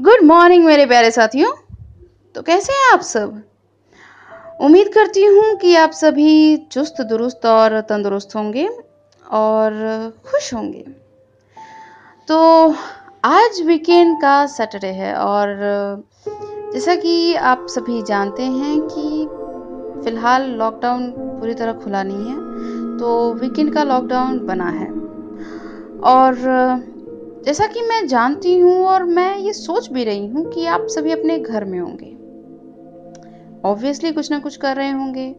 Good morning मेरे प्यारे साथियों। तो कैसे हैं आप सब? उम्मीद करती हूँ कि आप सभी चुस्त, दुरुस्त और तंदुरुस्त होंगे और खुश होंगे। तो आज वीकेंड का सैटरडे है और जैसा कि आप सभी जानते हैं कि फ़िलहाल लॉकडाउन पूरी तरह खुला नहीं है तो वीकेंड का लॉकडाउन बना है। और जैसा कि मैं जानती हूँ और मैं ये सोच भी रही हूँ कि आप सभी अपने घर में होंगे। ऑब्वियसली कुछ ना कुछ कर रहे होंगे।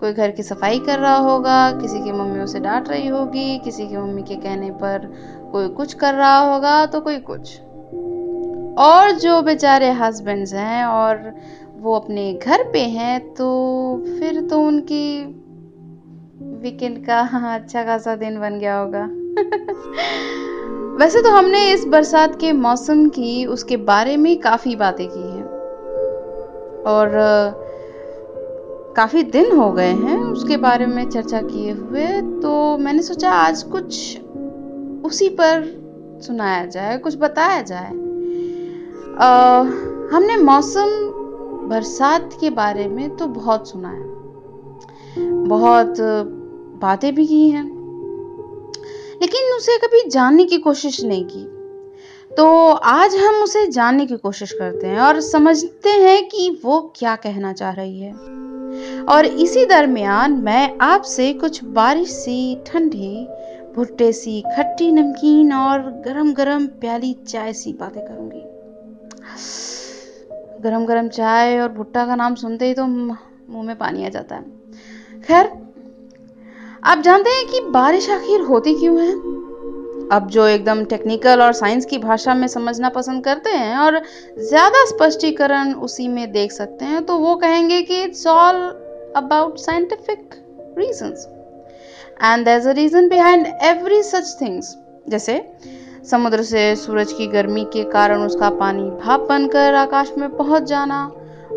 कोई घर की सफ़ाई कर रहा होगा, किसी की मम्मी उसे डांट रही होगी, किसी की मम्मी के कहने पर कोई कुछ कर रहा होगा तो कोई कुछ। और जो बेचारे हस्बैंड्स हैं और वो अपने घर पे हैं तो फिर तो उनकी वीकेंड का अच्छा खासा दिन बन गया होगा। वैसे तो हमने इस बरसात के मौसम की उसके बारे में काफ़ी बातें की हैं। और काफ़ी दिन हो गए हैं उसके बारे में चर्चा किए हुए तो मैंने सोचा आज कुछ उसी पर सुनाया जाए कुछ बताया जाए। आ, हमने मौसम बरसात के बारे में तो बहुत सुना है। बहुत बातें भी की हैं। लेकिन उसे कभी जानने की कोशिश नहीं की। तो आज हम उसे जानने की कोशिश करते हैं और समझते हैं कि वो क्या कहना चाह रही है। और इसी दरमियान मैं आपसे कुछ बारिश सी ठंडी भुट्टे सी खट्टी नमकीन और गरम गरम प्याली चाय सी बातें करूँगी। गरम गरम चाय और भुट्टा का नाम सुनते ही तो मुँह में पानी आ जाता है। खैर आप जानते हैं कि बारिश आखिर होती क्यों है? अब जो एकदम टेक्निकल और साइंस की भाषा में समझना पसंद करते हैं और ज़्यादा स्पष्टीकरण उसी में देख सकते हैं तो वो कहेंगे कि it's all about scientific reasons and there is a reason behind every such things जैसे समुद्र से सूरज की गर्मी के कारण उसका पानी भाप बनकर आकाश में पहुँच जाना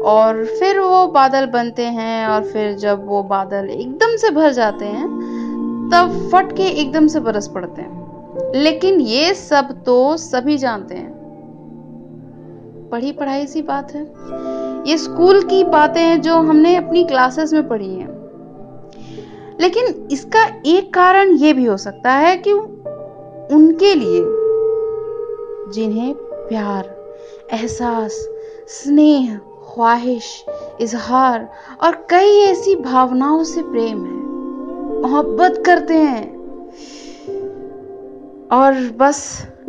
और फिर वो बादल बनते हैं और फिर जब वो बादल एकदम से भर जाते हैं, तब फट के एकदम से बरस पड़ते हैं। लेकिन ये सब तो सभी जानते हैं। पढ़ी पढ़ाई सी बात है। ये स्कूल की बातें हैं जो हमने अपनी क्लासेस में पढ़ी हैं। लेकिन इसका एक कारण ये भी हो सकता है कि उनके लिए जिन्हें प्यार, एहसास, स्नेह ख्वाहिश, इजहार और कई ऐसी भावनाओं से प्रेम है। मोहब्बत करते हैं। और बस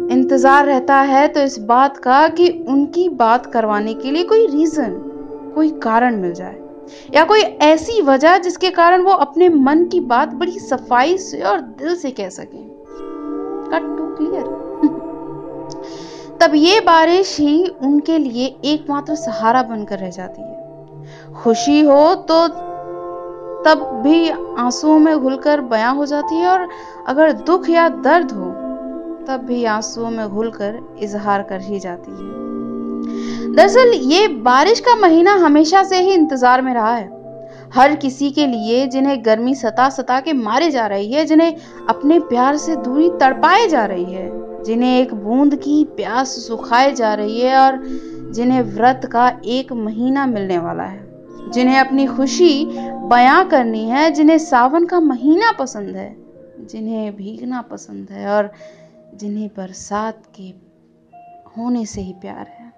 इंतज़ार रहता है तो इस बात का कि उनकी बात करवाने के लिए कोई रीज़न कोई कारण मिल जाए। या कोई ऐसी वजह जिसके कारण वो अपने मन की बात बड़ी सफ़ाई से और दिल से कह सकें। कट टू क्लियर तब ये बारिश ही उनके लिए एकमात्र सहारा बनकर रह जाती है। खुशी हो तो तब भी आंसुओं में घुलकर बयां हो जाती है और अगर दुख या दर्द हो, तब भी आंसुओं में घुलकर इजहार कर ही जाती है। दरअसल ये बारिश का महीना हमेशा से ही इंतज़ार में रहा है। हर किसी के लिए जिन्हें गर्मी सता सता के मारे जा रही है, जिन्हें अपने प्यार से दूरी तड़पाए जा रही है जिन्हें एक बूंद की प्यास सुखाए जा रही है और जिन्हें व्रत का एक महीना मिलने वाला है। जिन्हें अपनी खुशी बयां करनी है, जिन्हें सावन का महीना पसंद है, जिन्हें भीगना पसंद है और जिन्हें बरसात के होने से ही प्यार है।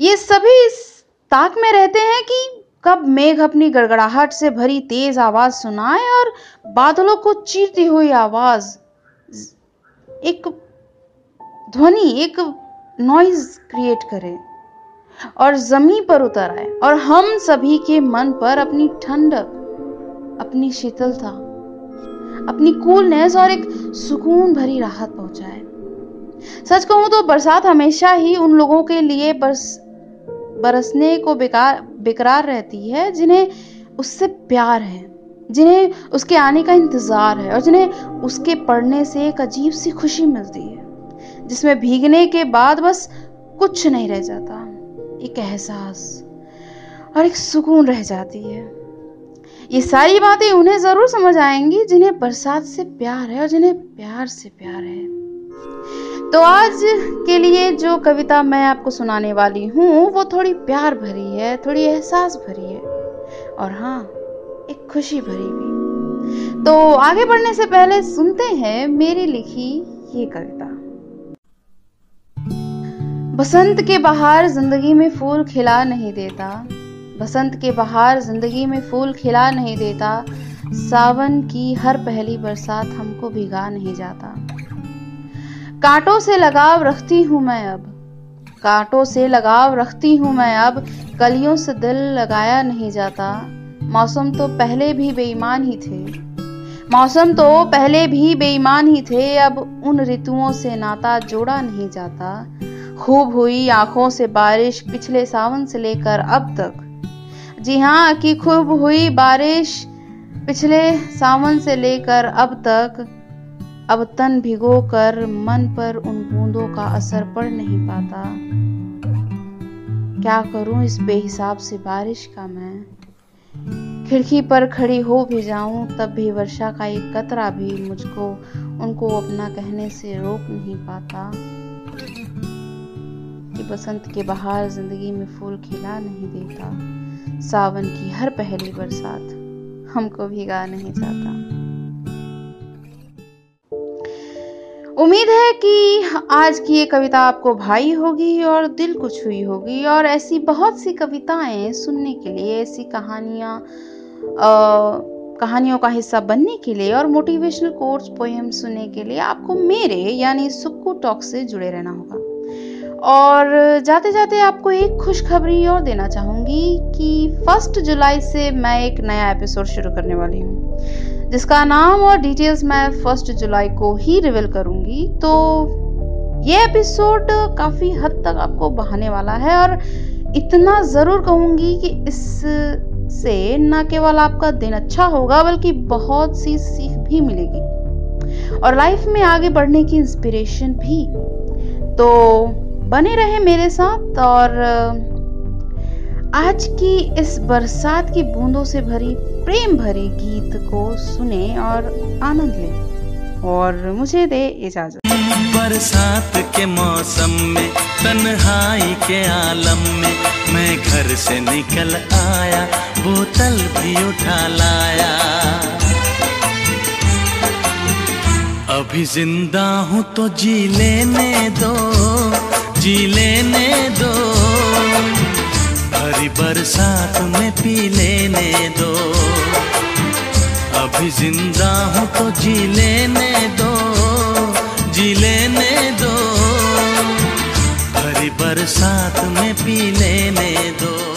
ये सभी इस ताक में रहते हैं कि कब मेघ अपनी गड़गड़ाहट से भरी तेज आवाज़ सुनाए और बादलों को चीरती हुई आवाज़? एक ध्वनि, एक नॉइज़ क्रिएट करे और ज़मीन पर उतर आए और हम सभी के मन पर अपनी ठंडक अपनी शीतलता, अपनी कूलनेस और एक सुकून भरी राहत पहुँचाए। सच कहूँ तो बरसात हमेशा ही उन लोगों के लिए बरस, बरसने को बेकार बेकरार रहती है, जिन्हें उससे प्यार है, जिन्हें उसके आने का इंतज़ार है और जिन्हें उसके पढ़ने से एक अजीब सी खुशी मिलती है, जिसमें भीगने के बाद बस कुछ नहीं रह जाता, एक एहसास और एक सुकून रह जाती है। ये सारी बातें उन्हें ज़रूर समझ आएँगी जिन्हें बरसात से प्यार है और जिन्हें प्यार से प्यार है। तो आज के लिए जो कविता मैं आपको सुनाने वाली हूँ, वो थोड़ी प्यार भरी है, थोड़ी एहसास भरी है और हाँ एक खुशी भरी भी। तो आगे बढ़ने से पहले सुनते हैं मेरी लिखी ये कविता। बसंत के बाहर ज़िंदगी में फूल खिला नहीं देता। बसंत के बाहर ज़िंदगी में फूल खिला नहीं देता। सावन की हर पहली बरसात हमको भिगा नहीं जाता। कांटों से लगाव रखती हूँ मैं अब। कांटों से लगाव रखती हूँ मैं अब। कलियों से दिल लगाया नहीं जाता। मौसम तो पहले भी बेईमान ही थे। मौसम तो पहले भी बेईमान ही थे। अब उन ऋतुओं से नाता जोड़ा नहीं जाता। खूब हुई आँखों से बारिश पिछले सावन से लेकर अब तक। जी हाँ कि खूब हुई बारिश पिछले सावन से लेकर अब तक। अब तन भिगो कर मन पर उन बूंदों का असर पड़ नहीं पाता। क्या करूँ इस बेहिसाब से बारिश का मैं? खिड़की पर खड़ी हो भी जाऊँ, तब भी वर्षा का एक कतरा भी मुझको, उनको अपना कहने से रोक नहीं पाता। कि बसंत के बाहर ज़िंदगी में फूल खिला नहीं देता। सावन की हर पहली बरसात हमको भिगा नहीं जाता। उम्मीद है कि आज की ये कविता आपको भाई होगी और दिल को छुई होगी और ऐसी बहुत सी कविताएँ सुनने के लिए, ऐसी कहानियाँ कहानियों का हिस्सा बनने के लिए और मोटिवेशनल कोर्स पोएम सुनने के लिए आपको मेरे, यानी सुक्कू टॉक से जुड़े रहना होगा। और जाते जाते आपको एक खुशखबरी और देना चाहूँगी कि फ़र्स्ट जुलाई से मैं एक नया एपिसोड शुरू करने वाली हूँ। जिसका नाम और डिटेल्स मैं फ़र्स्ट जुलाई को ही रिवील करूँगी। तो ये एपिसोड काफ़ी हद तक आपको बहाने वाला है और इतना ज़रूर कहूँगी कि इससे न केवल आपका दिन अच्छा होगा, बल्कि बहुत सी सीख भी मिलेगी। और लाइफ में आगे बढ़ने की इंस्पिरेशन भी। तो बने रहे मेरे साथ और आज की इस बरसात की बूंदों से भरी प्रेम भरे गीत को सुने और आनंद लें और मुझे दे इजाज़त। बरसात के मौसम में, तन्हाई के आलम में, मैं घर से निकल आया, बोतल भी उठा लाया। अभी ज़िंदा हूँ तो जी लेने दो, जी लेने बरसात में पी लेने दो। अभी ज़िंदा हूँ तो जी लेने दो, जी लेने दो। हरी बरसात में पी लेने दो।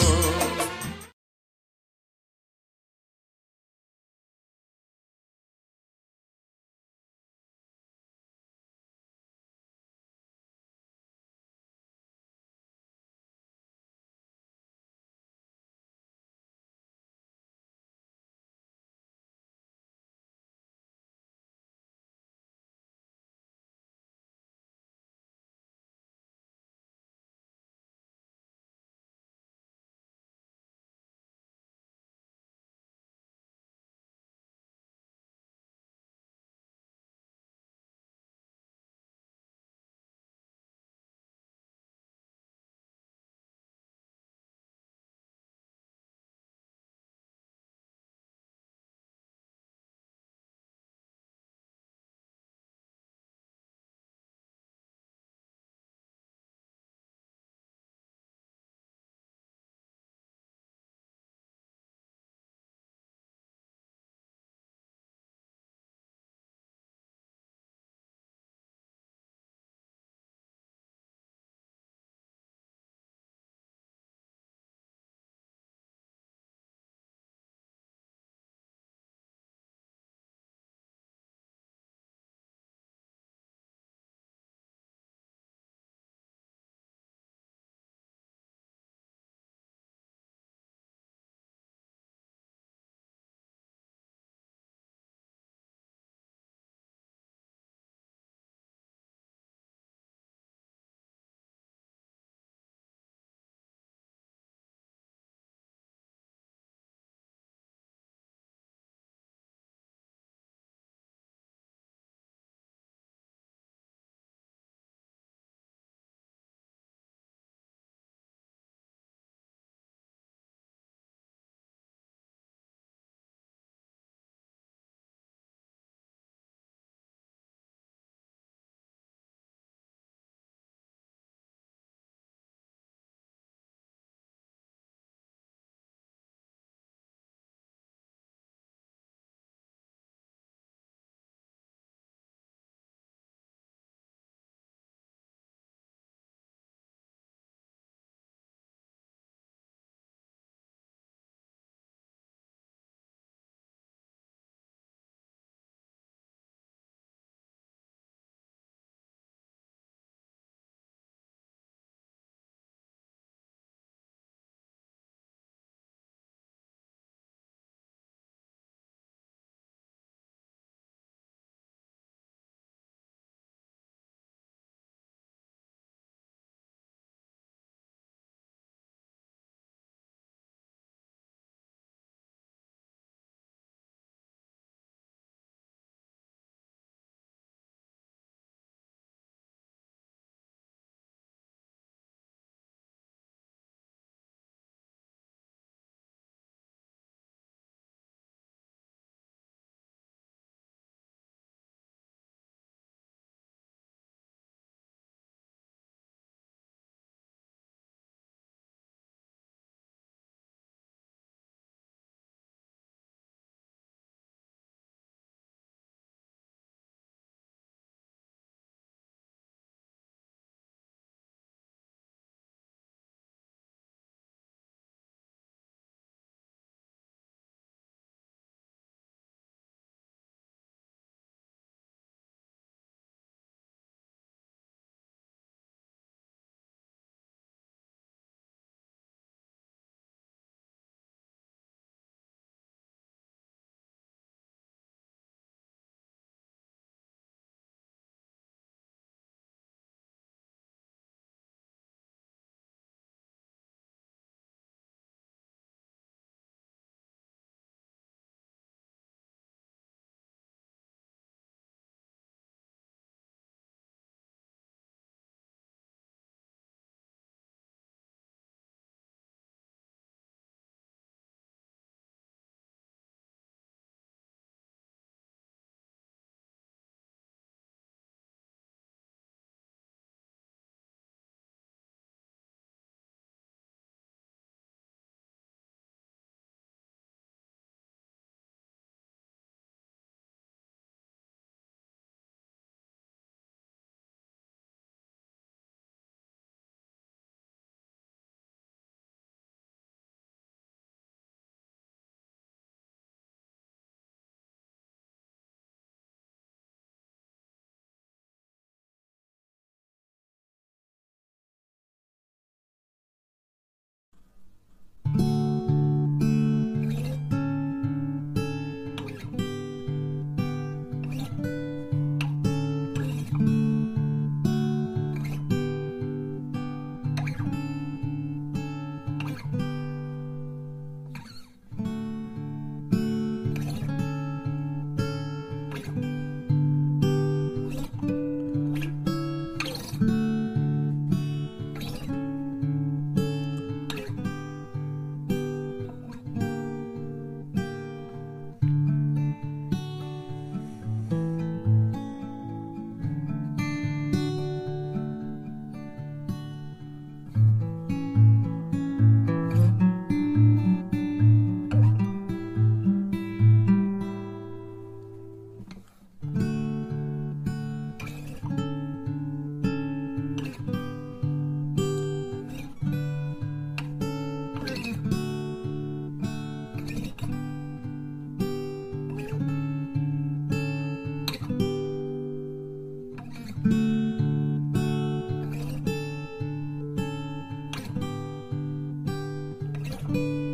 了。